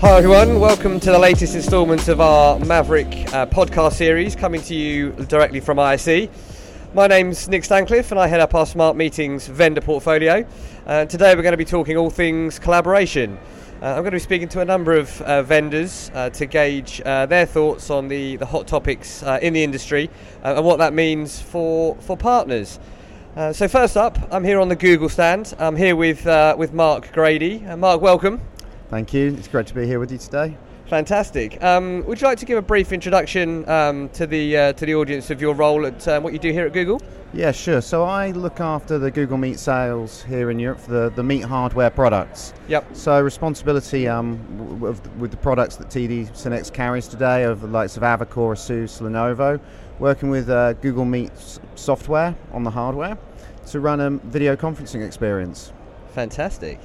Hi everyone, welcome to the latest instalment of our Maverick uh, podcast series coming to you directly from ISE. My name's Nick Stancliffe and I head up our Smart Meetings vendor portfolio. Uh, today we're going to be talking all things collaboration. Uh, I'm going to be speaking to a number of uh, vendors uh, to gauge uh, their thoughts on the, the hot topics in the industry and what that means for, for partners. so first up, I'm here on the Google stand. I'm here with, with Mark Grady. Mark, welcome. Thank you. It's great to be here with you today. Fantastic. Um, would you like to give a brief introduction um, to the uh, to the audience of your role at uh, what you do here at Google? Yeah, sure. So I look after the Google Meet sales here in Europe for the, the Meet hardware products. Yep. So responsibility um, with, with the products that TD SYNNEX carries today of the likes of Avocor, Asus, Lenovo, working with uh, Google Meet software on the hardware to run a video conferencing experience. Fantastic.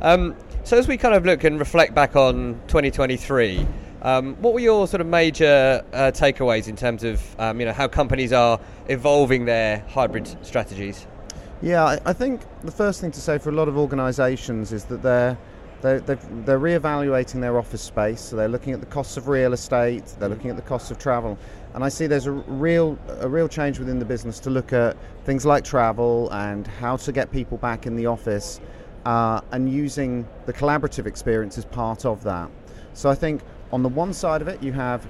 Um, so as we kind of look and reflect back on 2023, um, what were your sort of major uh, takeaways in terms of um, you know how companies are evolving their hybrid strategies? Yeah, I, I think the first thing to say for a lot of organisations is that they're they're, they're re-evaluating their office space. So they're looking at the costs of real estate. They're looking at the costs of travel, and I see there's a real a real change within the business to look at things like travel and how to get people back in the office uh, and using the collaborative experience as part of that. So I think on the one side of it, you have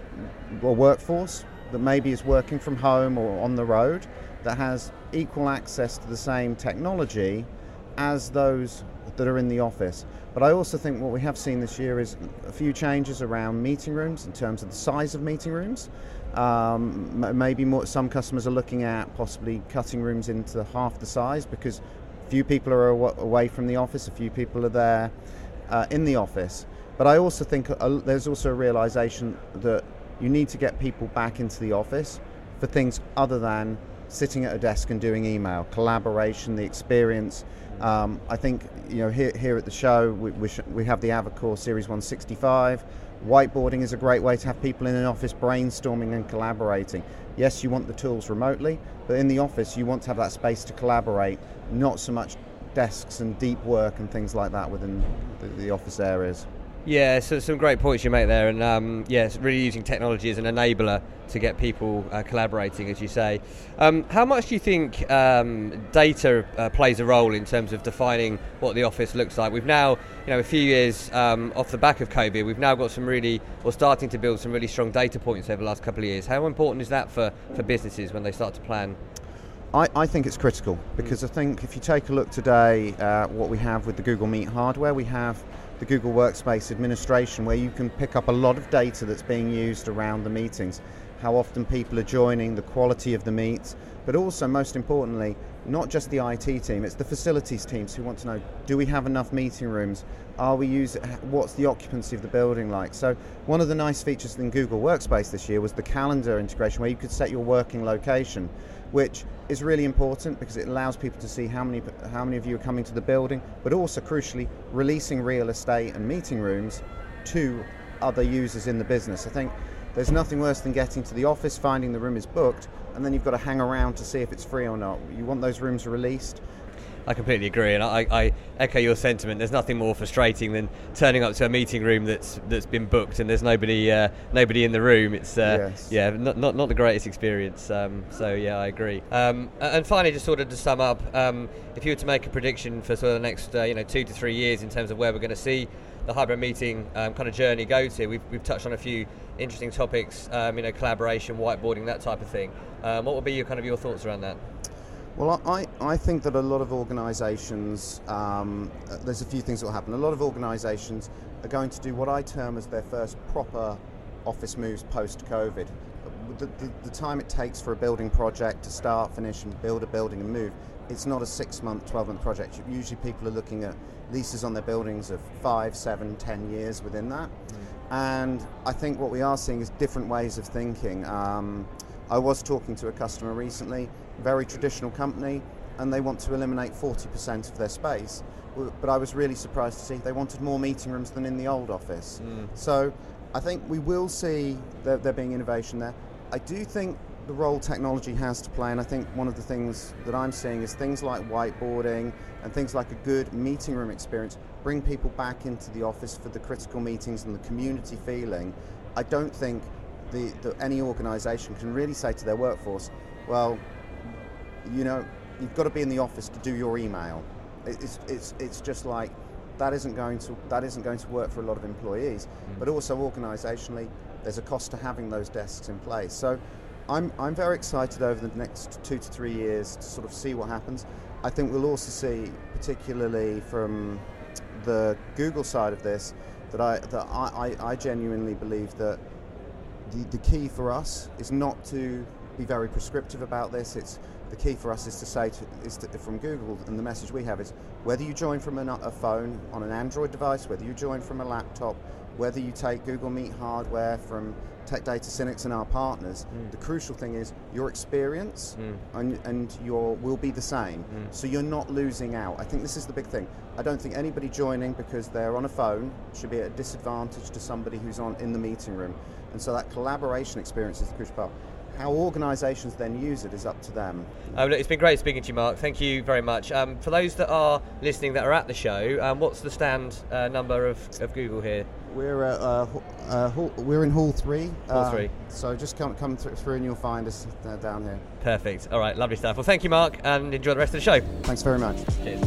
a workforce that maybe is working from home or on the road that has equal access to the same technology as those that are in the office. But I also think what we have seen this year is a few changes around meeting rooms in terms of the size of meeting rooms. Um, maybe more, some customers are looking at possibly cutting rooms into half the size because few people are away from the office, a few people are there uh, in the office. But I also think there's also a realization that you need to get people back into the office for things other than sitting at a desk and doing email, collaboration, the experience. Um, I think you know here, here at the show we, we, sh- we have the Avocor Series 165. Whiteboarding is a great way to have people in an office brainstorming and collaborating. Yes, you want the tools remotely, but in the office you want to have that space to collaborate, not so much desks and deep work and things like that within the, the office areas. Yeah, so some great points you make there, and um, yes, yeah, really using technology as an enabler to get people uh, collaborating, as you say. Um, how much do you think um, data uh, plays a role in terms of defining what the office looks like? We've now, you know, a few years um, off the back of COVID, we've now got some really, or starting to build some really strong data points over the last couple of years. How important is that for, for businesses when they start to plan? I, I think it's critical because I think if you take a look today, uh, what we have with the Google Meet hardware, we have the Google Workspace administration where you can pick up a lot of data that's being used around the meetings, how often people are joining, the quality of the meets, but also most importantly, not just the IT team, it's the facilities teams who want to know do we have enough meeting rooms? Are we using what's the occupancy of the building like? So one of the nice features in Google Workspace this year was the calendar integration where you could set your working location which is really important because it allows people to see how many how many of you are coming to the building, but also crucially releasing real estate and meeting rooms to other users in the business. I think there's nothing worse than getting to the office, finding the room is booked, and then you've got to hang around to see if it's free or not. You want those rooms released I completely agree, and I, I, echo your sentiment. There's nothing more frustrating than turning up to a meeting room that's that's been booked and there's nobody uh, nobody in the room. It's uh, yes. yeah, not, not not the greatest experience. Um, so yeah, I agree. Um, and finally, just sort of to sum up, um, if you were to make a prediction for sort of the next uh, you know two to three years in terms of where we're going to see the hybrid meeting um, kind of journey go to, we've, we've touched on a few interesting topics, um, you know, collaboration, whiteboarding, that type of thing. Um, what would be your kind of your thoughts around that? Well, I, I think that a lot of organisations, um, there's a few things that will happen. A lot of organisations are going to do what I term as their first proper office moves post COVID. The, the, the, time it takes for a building project to start, finish, and build a building and move, it's not a six month, 12 month project. Usually people are looking at leases on their buildings of five, seven, ten years within that. Mm. And I think what we are seeing is different ways of thinking. Um, I was talking to a customer recently, very traditional company, and they want to eliminate 40% of their space. But I was really surprised to see they wanted more meeting rooms than in the old office. Mm. So I think we will see there, there being innovation there. I do think the role technology has to play, and I think one of the things that I'm seeing is things like whiteboarding and things like a good meeting room experience bring people back into the office for the critical meetings and the community feeling. I don't think the, the, any organisation can really say to their workforce, well, you know, you've got to be in the office to do your email. It's, it's, it's just like that isn't going to that isn't going to work for a lot of employees. Mm. But also organisationally, there's a cost to having those desks in place. So I'm, I'm very excited over the next two to three years to sort of see what happens. I think we'll also see, particularly from the Google side of this, that I, that I, I, I genuinely believe that the, the key for us is not to be very prescriptive about this. It's the key for us is to say to, is to, from Google, and the message we have is whether you join from a phone on an Android device, whether you join from a laptop, whether you take Google Meet hardware from Tech Data Synnex and our partners, mm. the crucial thing is your experience mm. and, and, your will be the same. Mm. So you're not losing out. I think this is the big thing. I don't think anybody joining because they're on a phone should be at a disadvantage to somebody who's on in the meeting room. And so that collaboration experience is the crucial part. How organisations then use it is up to them. Um, look, it's been great speaking to you, Mark. Thank you very much. Um, for those that are listening that are at the show, um, what's the stand uh, number of, of Google here? We're uh, uh, uh, hall, we're in Hall Three. Hall uh, Three. So just come come through and you'll find us uh, down here. Perfect. All right, lovely stuff. Well, thank you, Mark, and enjoy the rest of the show. Thanks very much. Cheers.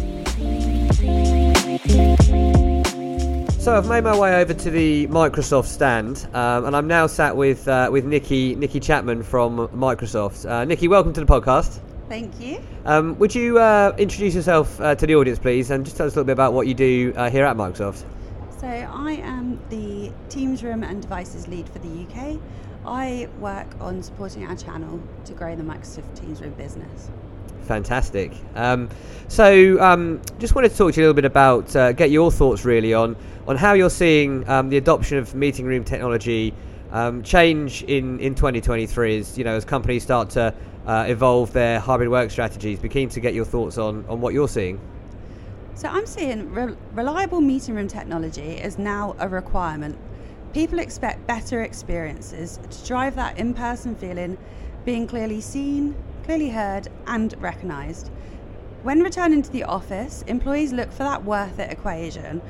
So I've made my way over to the Microsoft stand, um, and I'm now sat with uh, with Nikki Nikki Chapman from Microsoft. Uh, Nikki, welcome to the podcast. Thank you. Um, would you uh, introduce yourself uh, to the audience, please, and just tell us a little bit about what you do uh, here at Microsoft? So I am the Teams Room and Devices lead for the UK. I work on supporting our channel to grow the Microsoft Teams Room business. Fantastic. Um, so, um, just wanted to talk to you a little bit about, uh, get your thoughts really on on how you're seeing um, the adoption of meeting room technology um, change in, in 2023 as you know as companies start to uh, evolve their hybrid work strategies. Be keen to get your thoughts on on what you're seeing. So I'm seeing re- reliable meeting room technology is now a requirement. People expect better experiences to drive that in-person feeling, being clearly seen, clearly heard, and recognised. When returning to the office, employees look for that worth it equation.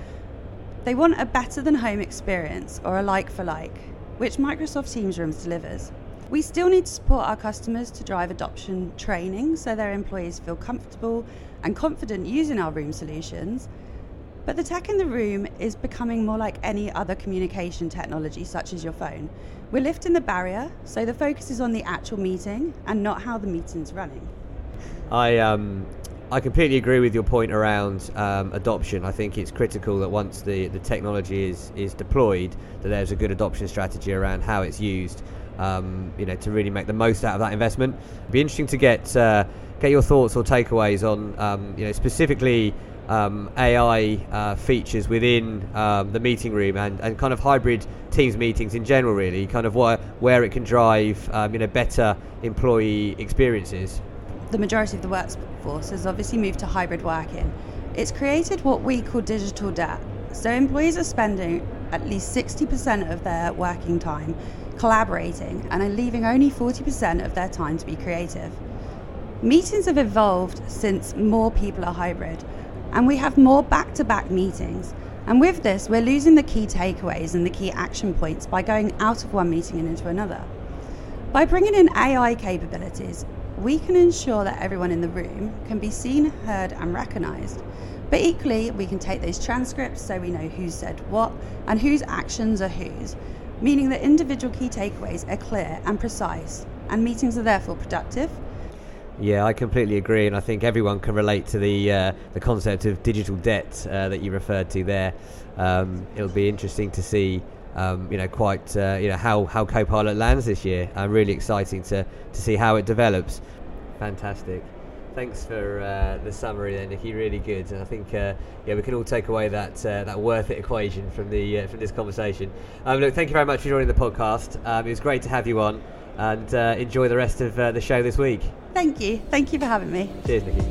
They want a better than home experience or a like for like, which Microsoft Teams Rooms delivers. We still need to support our customers to drive adoption training so their employees feel comfortable and confident using our room solutions. But the tech in the room is becoming more like any other communication technology, such as your phone. We're lifting the barrier, so the focus is on the actual meeting and not how the meeting's running. I um, I completely agree with your point around um, adoption. I think it's critical that once the, the technology is is deployed, that there's a good adoption strategy around how it's used. Um, you know, to really make the most out of that investment. It'd be interesting to get uh, get your thoughts or takeaways on um, you know specifically um, AI uh, features within um, the meeting room and, and kind of hybrid Teams meetings in general, really, kind of where, where it can drive um, you know better employee experiences. The majority of the workforce has obviously moved to hybrid working. It's created what we call digital debt. So employees are spending at least 60% of their working time collaborating and are leaving only 40% of their time to be creative. Meetings have evolved since more people are hybrid and we have more back to back meetings. And with this, we're losing the key takeaways and the key action points by going out of one meeting and into another. By bringing in AI capabilities, we can ensure that everyone in the room can be seen, heard, and recognised. But equally, we can take those transcripts so we know who said what and whose actions are whose, meaning that individual key takeaways are clear and precise, and meetings are therefore productive yeah, I completely agree, and I think everyone can relate to the uh, the concept of digital debt uh, that you referred to there. Um, it'll be interesting to see, um, you know, quite uh, you know how how Copilot lands this year. Uh, really exciting to to see how it develops. Fantastic. Thanks for uh, the summary there, Nikki. Really good, and I think uh, yeah we can all take away that uh, that worth it equation from the uh, from this conversation. Um, look, thank you very much for joining the podcast. Um, it was great to have you on, and uh, enjoy the rest of uh, the show this week. Thank you. Thank you for having me. Cheers, Nikki.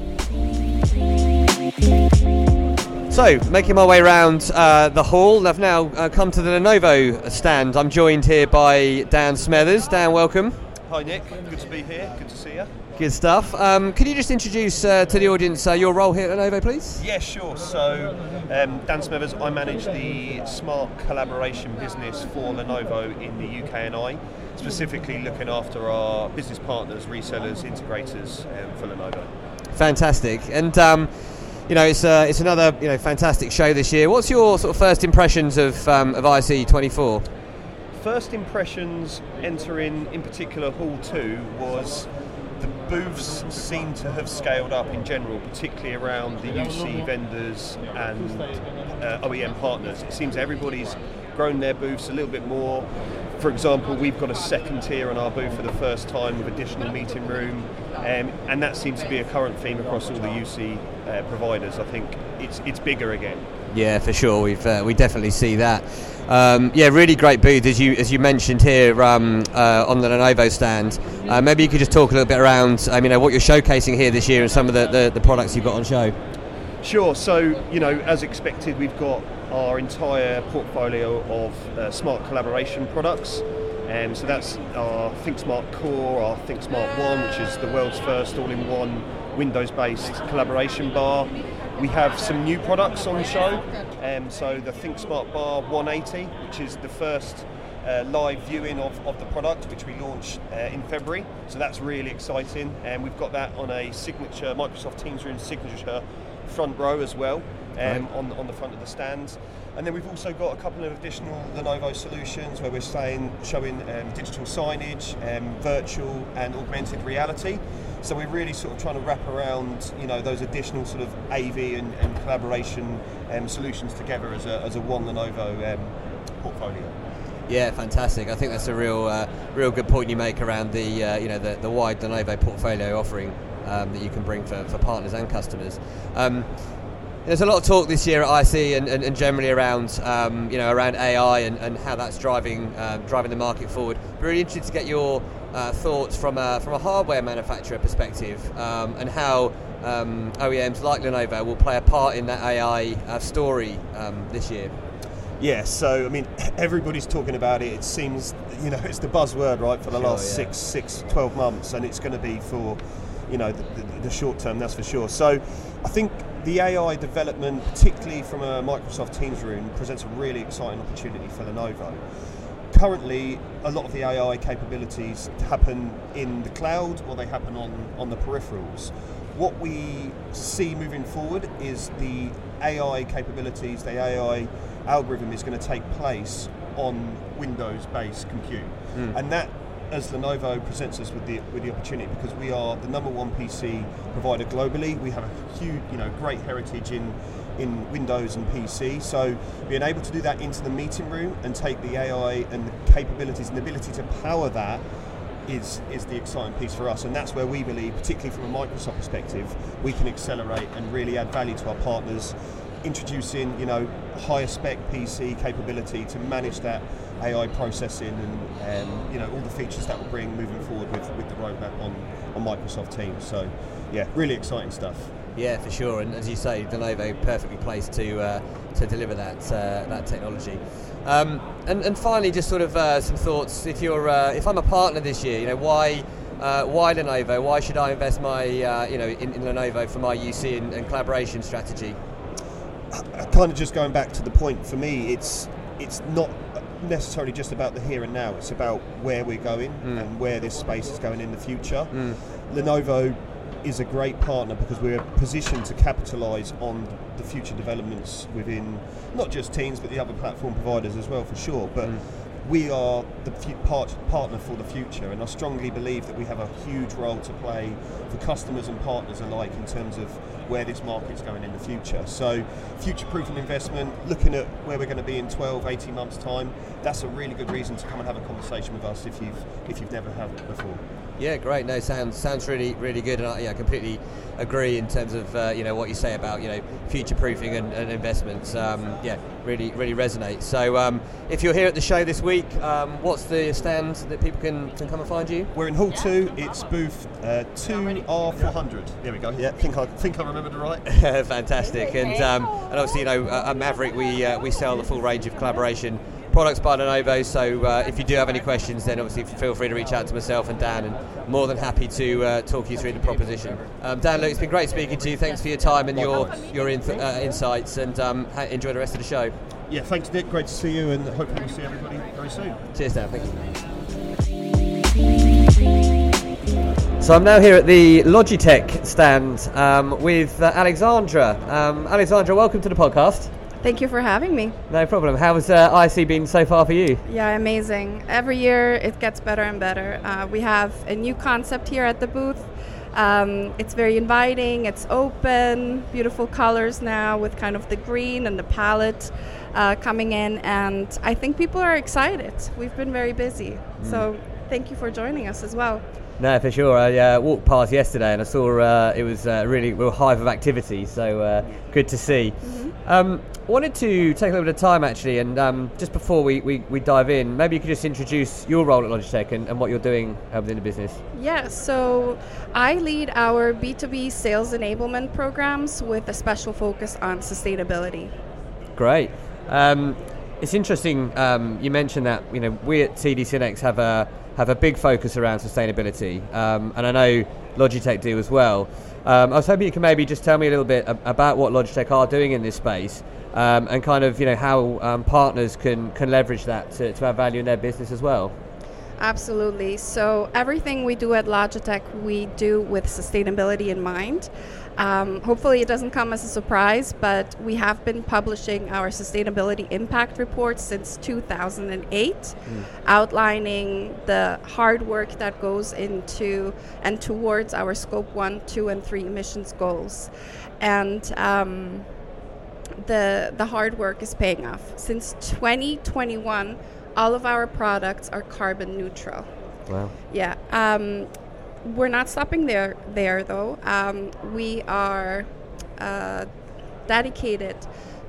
So, making my way around uh, the hall, I've now uh, come to the Lenovo stand. I'm joined here by Dan Smethers. Dan, welcome. Hi Nick, good to be here. Good to see you. Good stuff. Um, could you just introduce uh, to the audience uh, your role here at Lenovo, please? Yeah, sure. So, um, Dan Smethers, I manage the smart collaboration business for Lenovo in the UK and I, specifically looking after our business partners, resellers, integrators um, for Lenovo. Fantastic. And um, you know, it's uh, it's another you know fantastic show this year. What's your sort of first impressions of um, of ISE 24? First impressions entering, in particular, Hall 2 was booths seem to have scaled up in general, particularly around the UC vendors and uh, OEM partners. It seems everybody's grown their booths a little bit more. For example, we've got a second tier on our booth for the first time with additional meeting room, um, and that seems to be a current theme across all the UC uh, providers. I think it's it's bigger again. Yeah, for sure. We've uh, we definitely see that. Um, yeah, really great booth as you as you mentioned here um, uh, on the Lenovo stand. Uh, maybe you could just talk a little bit around, I mean, what you're showcasing here this year and some of the, the, the products you've got on show. Sure. So you know, as expected, we've got our entire portfolio of uh, smart collaboration products. Um, so that's our ThinkSmart Core, our ThinkSmart One, which is the world's first all-in-one Windows-based collaboration bar. We have some new products on show. Um, so the ThinkSmart Bar 180, which is the first uh, live viewing of, of the product, which we launched uh, in February. So that's really exciting. And we've got that on a signature Microsoft Teams Room signature front row as well um, right. on, on the front of the stands. And then we've also got a couple of additional Lenovo solutions where we're saying, showing um, digital signage, um, virtual and augmented reality. So we're really sort of trying to wrap around, you know, those additional sort of AV and, and collaboration um, solutions together as a, as a one Lenovo um, portfolio. Yeah, fantastic. I think that's a real, uh, real good point you make around the, uh, you know, the, the wide Lenovo portfolio offering um, that you can bring for, for partners and customers. Um, there's a lot of talk this year at ISE and, and, and generally around um, you know around AI and, and how that's driving um, driving the market forward. Really interested to get your uh, thoughts from a, from a hardware manufacturer perspective um, and how um, OEMs like Lenovo will play a part in that AI uh, story um, this year. Yeah, so I mean, everybody's talking about it. It seems you know it's the buzzword, right, for the sure, last yeah. six, six, 12 months, and it's going to be for you know the, the, the short term. That's for sure. So I think the AI development, particularly from a Microsoft Teams room, presents a really exciting opportunity for Lenovo. Currently, a lot of the AI capabilities happen in the cloud or they happen on, on the peripherals. What we see moving forward is the AI capabilities, the AI algorithm is going to take place on Windows based compute. Mm. And that as Lenovo presents us with the with the opportunity because we are the number one PC provider globally. We have a huge, you know, great heritage in in Windows and PC. So being able to do that into the meeting room and take the AI and the capabilities and the ability to power that is is the exciting piece for us, and that's where we believe, particularly from a Microsoft perspective, we can accelerate and really add value to our partners, introducing you know higher spec PC capability to manage that AI processing and um, you know all the features that will bring moving forward with, with the roadmap on, on Microsoft Teams. So yeah, really exciting stuff. Yeah, for sure. And as you say, Lenovo perfectly placed to uh, to deliver that uh, that technology. Um, and, and finally, just sort of uh, some thoughts. If you're uh, if I'm a partner this year, you know why. Uh, why Lenovo? Why should I invest my, uh, you know, in, in, Lenovo for my UC and, and collaboration strategy? Kind of just going back to the point for me, it's it's not necessarily just about the here and now. It's about where we're going mm. and where this space is going in the future. Mm. Lenovo is a great partner because we're positioned to capitalise on the future developments within not just Teams but the other platform providers as well, for sure. But mm we are the part, partner for the future, and I strongly believe that we have a huge role to play for customers and partners alike in terms of where this market's going in the future. So, future proofing investment, looking at where we're going to be in 12, 18 months' time, that's a really good reason to come and have a conversation with us if you've, if you've never had it before. Yeah, great. No, sounds sounds really really good, and I yeah, completely agree in terms of uh, you know what you say about you know future proofing and, and, investments. Um, yeah, really really resonates. So um, if you're here at the show this week, um, what's the stand that people can, can come and find you? We're in Hall Two. It's booth uh, two R four hundred. There we go. Yeah, think I think I remembered it right. Fantastic, and um, and obviously you know at Maverick we uh, we sell the full range of collaboration products by Lenovo. So uh, if you do have any questions, then obviously feel free to reach out to myself and Dan, and more than happy to uh, talk you through the proposition. Um, Dan, look, it's been great speaking to you. Thanks for your time and your your uh, insights, and um, enjoy the rest of the show. Yeah, thanks, Nick. Great to see you, and hopefully we'll see everybody very soon. Cheers, Dan. Thank you. So I'm now here at the Logitech stand um, with uh, Alexandra. Um, Alexandra, welcome to the podcast. Thank you for having me. No problem. How's uh, ISE been so far for you? Yeah, amazing. Every year it gets better and better. Uh, we have a new concept here at the booth. Um, it's very inviting, it's open, beautiful colors now with kind of the green and the palette uh, coming in, and I think people are excited. We've been very busy. Mm. So thank you for joining us as well. No, for sure. I uh, walked past yesterday and I saw uh, it was uh, really real hive of activity, so uh, good to see. Mm-hmm. Um, wanted to take a little bit of time actually, and um, just before we, we, we, dive in, maybe you could just introduce your role at Logitech and, and what you're doing uh, within the business. Yeah, so I lead our B2B sales enablement programs with a special focus on sustainability. Great. Um, it's interesting um, you mentioned that you know we at TD SYNNEX have a have a big focus around sustainability, um, and I know Logitech do as well. Um, I was hoping you could maybe just tell me a little bit about what Logitech are doing in this space, um, and kind of you know how um, partners can can leverage that to, to add value in their business as well. Absolutely. So everything we do at Logitech, we do with sustainability in mind. Um, hopefully, it doesn't come as a surprise, but we have been publishing our sustainability impact report since 2008, mm. outlining the hard work that goes into and towards our scope 1, 2, and 3 emissions goals. And um, the, the hard work is paying off. Since 2021, all of our products are carbon neutral. Wow. Yeah. Um, we're not stopping there there though. Um, we are uh, dedicated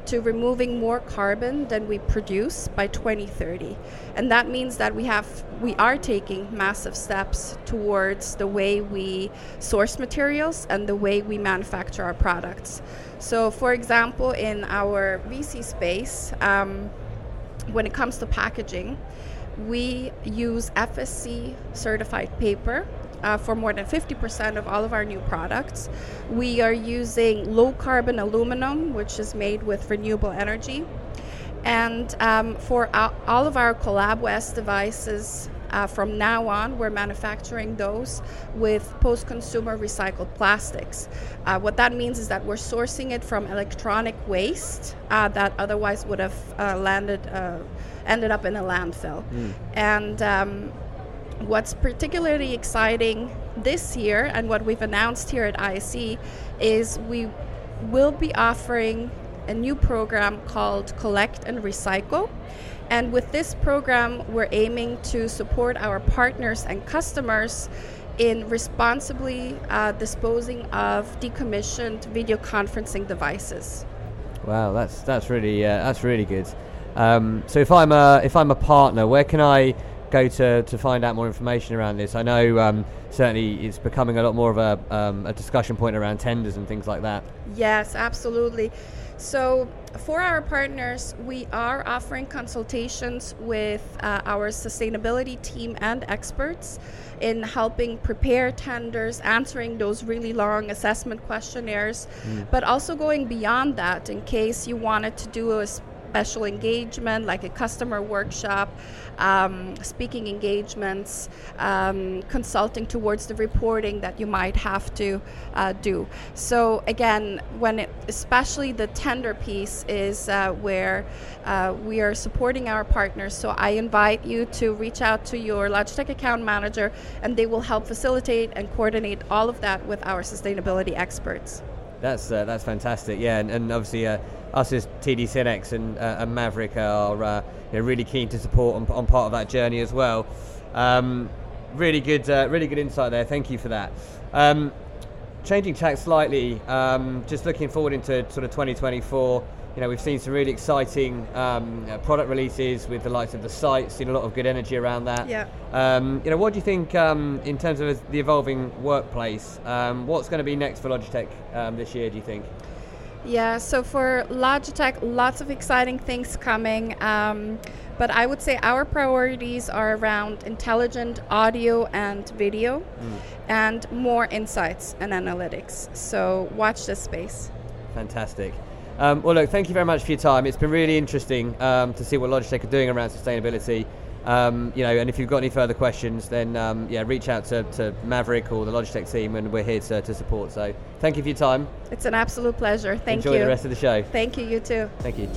to removing more carbon than we produce by 2030 and that means that we have we are taking massive steps towards the way we source materials and the way we manufacture our products so for example in our vc space um, when it comes to packaging we use fsc certified paper uh, for more than 50% of all of our new products. We are using low carbon aluminum, which is made with renewable energy. And um, for all of our CollabOS devices, uh, from now on, we're manufacturing those with post consumer recycled plastics. Uh, what that means is that we're sourcing it from electronic waste uh, that otherwise would have uh, landed, uh, ended up in a landfill. Mm. And um, What's particularly exciting this year and what we've announced here at ISE is we will be offering a new program called Collect and Recycle. And with this program, we're aiming to support our partners and customers in responsibly uh, disposing of decommissioned video conferencing devices. Wow, that's that's really uh, that's really good. Um, so if I'm a if I'm a partner, where can I go to, to find out more information around this? I know um, certainly it's becoming a lot more of a, um, a discussion point around tenders and things like that. Yes, absolutely. So, for our partners, we are offering consultations with uh, our sustainability team and experts in helping prepare tenders, answering those really long assessment questionnaires, mm. but also going beyond that in case you wanted to do a special engagement like a customer workshop, um, speaking engagements, um, consulting towards the reporting that you might have to uh, do. So again, when it, especially the tender piece is uh, where uh, we are supporting our partners. So I invite you to reach out to your Logitech account manager, and they will help facilitate and coordinate all of that with our sustainability experts. That's uh, that's fantastic. Yeah, and, and obviously uh, us as TD SYNNEX and, uh, and Maverick are uh, you know, really keen to support on, on, part of that journey as well. Um, really good, uh, really good insight there. Thank you for that. Um, changing tack slightly, um, just looking forward into sort of 2024 you know, we've seen some really exciting um, uh, product releases with the likes of the Sight. Seen a lot of good energy around that. Yeah. Um, you know, what do you think um, in terms of the evolving workplace? Um, what's going to be next for Logitech um, this year? Do you think? Yeah, so for Logitech, lots of exciting things coming. Um, But I would say our priorities are around intelligent audio and video and more insights and analytics. So watch this space. Fantastic. Um, well, look, thank you very much for your time. It's been really interesting um, to see what Logitech are doing around sustainability. Um, you know, and if you've got any further questions, then um, yeah, reach out to, to Maverick or the Logitech team, and we're here to, to support. So, thank you for your time. It's an absolute pleasure. Thank Enjoy you. the rest of the show. Thank you, you too. Thank you.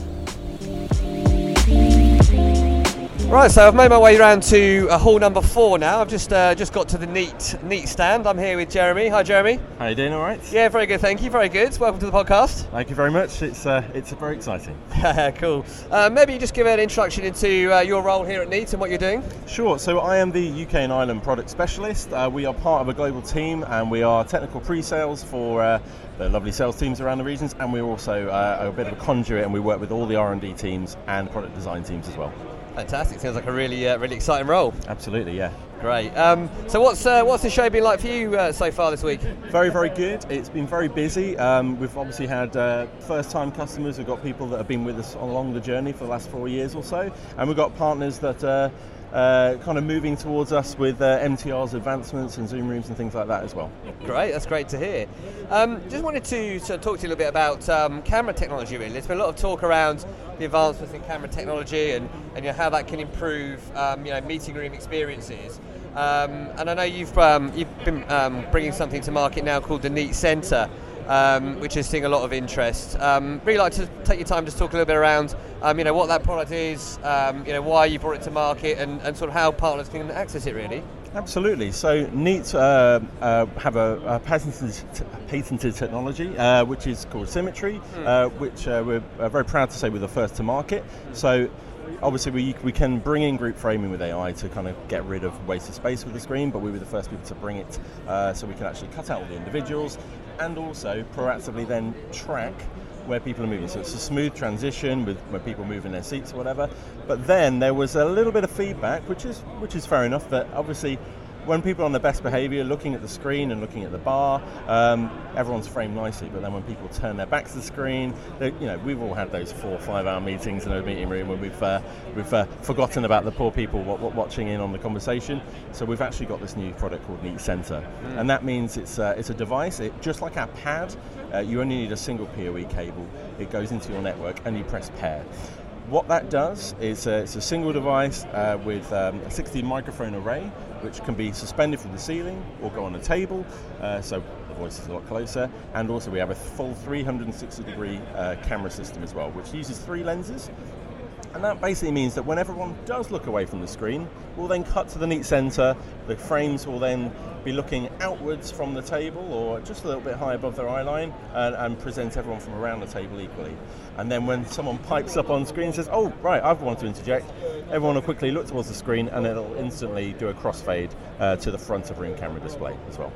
Right, so I've made my way around to uh, hall number four now. I've just uh, just got to the neat neat stand. I'm here with Jeremy. Hi, Jeremy. How you doing? All right. Yeah, very good. Thank you. Very good. Welcome to the podcast. Thank you very much. It's uh, it's very exciting. cool. Uh, maybe you just give an introduction into uh, your role here at Neat and what you're doing. Sure. So I am the UK and Ireland product specialist. Uh, we are part of a global team, and we are technical pre-sales for uh, the lovely sales teams around the regions, and we're also uh, a bit of a conduit, and we work with all the R&D teams and product design teams as well. Fantastic. Sounds like a really uh, really exciting role. Absolutely, yeah. Great. Um, so what's uh, what's the show been like for you uh, so far this week? Very, very good. It's been very busy. Um, we've obviously had uh, first-time customers. We've got people that have been with us along the journey for the last four years or so, and we've got partners that are uh, kind of moving towards us with uh, MTR's advancements and Zoom rooms and things like that as well. Great, that's great to hear. Um, just wanted to sort of talk to you a little bit about um, camera technology. Really, there's been a lot of talk around the advancements in camera technology and, and you know, how that can improve um, you know meeting room experiences. Um, and I know you've um, you've been um, bringing something to market now called the Neat Centre. Um, which is seeing a lot of interest. Um, really like to take your time just talk a little bit around, um, you know, what that product is, um, you know, why you brought it to market, and, and sort of how partners can access it. Really. Absolutely. So Neat uh, uh, have a, a patented, t- patented technology uh, which is called Symmetry, uh, which uh, we're uh, very proud to say we're the first to market. So obviously we, we can bring in group framing with AI to kind of get rid of wasted space with the screen, but we were the first people to bring it uh, so we can actually cut out all the individuals and also proactively then track where people are moving. So it's a smooth transition with where people move in their seats or whatever. But then there was a little bit of feedback, which is which is fair enough. That obviously, when people are on their best behaviour, looking at the screen and looking at the bar, um, everyone's framed nicely. But then when people turn their backs to the screen, they, you know, we've all had those four or five hour meetings in a meeting room where we've uh, we've uh, forgotten about the poor people w- w- watching in on the conversation. So we've actually got this new product called Neat Center, and that means it's uh, it's a device. It, just like our pad, uh, you only need a single PoE cable. It goes into your network, and you press pair. What that does is uh, it's a single device uh, with um, a 60 microphone array, which can be suspended from the ceiling or go on a table, uh, so the voice is a lot closer. And also, we have a full 360 degree uh, camera system as well, which uses three lenses. And that basically means that when everyone does look away from the screen, we'll then cut to the neat center. The frames will then be looking outwards from the table or just a little bit high above their eye line and, and present everyone from around the table equally. And then when someone pipes up on screen and says, oh, right, I've wanted to interject, everyone will quickly look towards the screen and it'll instantly do a crossfade uh, to the front of room camera display as well.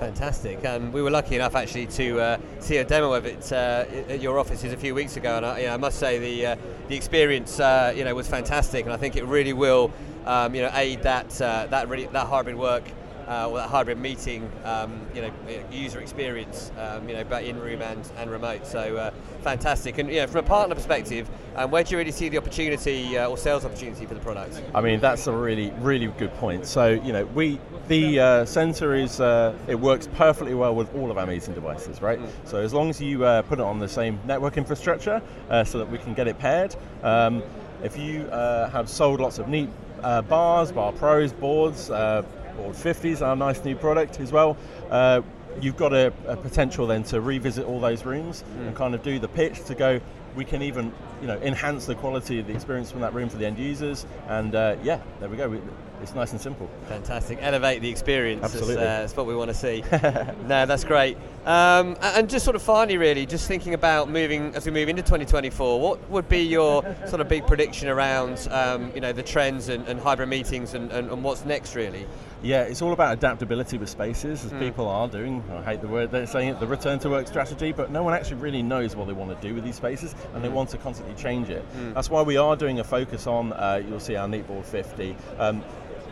Fantastic. Um, we were lucky enough actually to uh, see a demo of it uh, at your offices a few weeks ago, and I, you know, I must say the uh, the experience uh, you know was fantastic, and I think it really will um, you know aid that uh, that really that hybrid work. Uh, or that hybrid meeting, um, you know, user experience, um, you know, in room and, and remote. So uh, fantastic. And you know, from a partner perspective, um, where do you really see the opportunity uh, or sales opportunity for the product? I mean, that's a really, really good point. So, you know, we the uh, Center is uh, it works perfectly well with all of our meeting devices, right? So as long as you uh, put it on the same network infrastructure, uh, so that we can get it paired. Um, if you uh, have sold lots of neat uh, bars, bar pros, boards, uh, board 50s, our nice new product as well. Uh, You've got a, a potential then to revisit all those rooms and kind of do the pitch to go. We can even, you know, enhance the quality of the experience from that room for the end users. And uh, yeah, there we go. We, it's nice and simple. Fantastic. Elevate the experience. Absolutely. Is, uh, that's what we want to see. no, that's great. Um, and just sort of finally, really, just thinking about moving as we move into 2024, what would be your sort of big prediction around, um, you know, the trends and, and hybrid meetings and, and, and what's next, really? Yeah, it's all about adaptability with spaces, as people are doing. I hate the word they're saying it, the return to work strategy, but no one actually really knows what they want to do with these spaces, and they Hmm. want to constantly change it. That's why we are doing a focus on. Uh, you'll see our Neatboard 50. Um,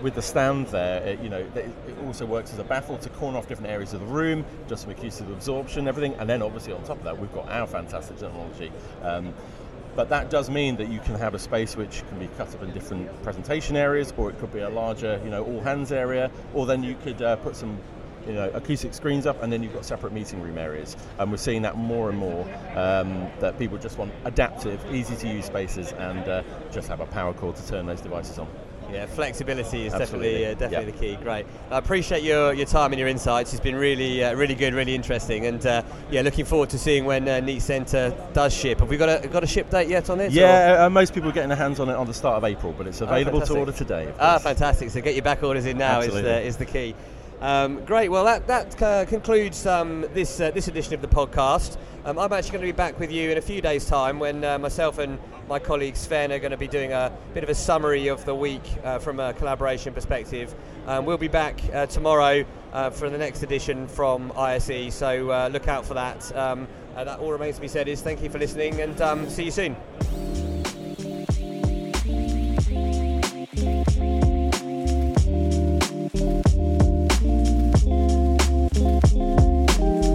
with the stand there, it, you know, it also works as a baffle to corner off different areas of the room, just use of absorption, everything, and then obviously on top of that, we've got our fantastic technology. Um, but that does mean that you can have a space which can be cut up in different presentation areas, or it could be a larger, you know, all hands area, or then you could uh, put some you know, acoustic screens up, and then you've got separate meeting room areas. And we're seeing that more and more. Um, that people just want adaptive, easy to use spaces, and uh, just have a power cord to turn those devices on. Yeah, flexibility is Absolutely. definitely uh, definitely Yeah. the key. Great. I appreciate your, your time and your insights. It's been really uh, really good, really interesting, and uh, yeah, looking forward to seeing when uh, Neat Centre does ship. Have we got a got a ship date yet on it? Yeah, uh, most people are getting their hands on it on the start of April, but it's Oh, available to order today. Ah, fantastic! So get your back orders in now is the, is the key. Um, great. Well, that that uh, concludes um, this uh, this edition of the podcast. Um, I'm actually going to be back with you in a few days' time when uh, myself and my colleague Sven are going to be doing a bit of a summary of the week uh, from a collaboration perspective. Um, we'll be back uh, tomorrow uh, for the next edition from ISE. So look out for that. Um, that all remains to be said is thank you for listening and um, see you soon.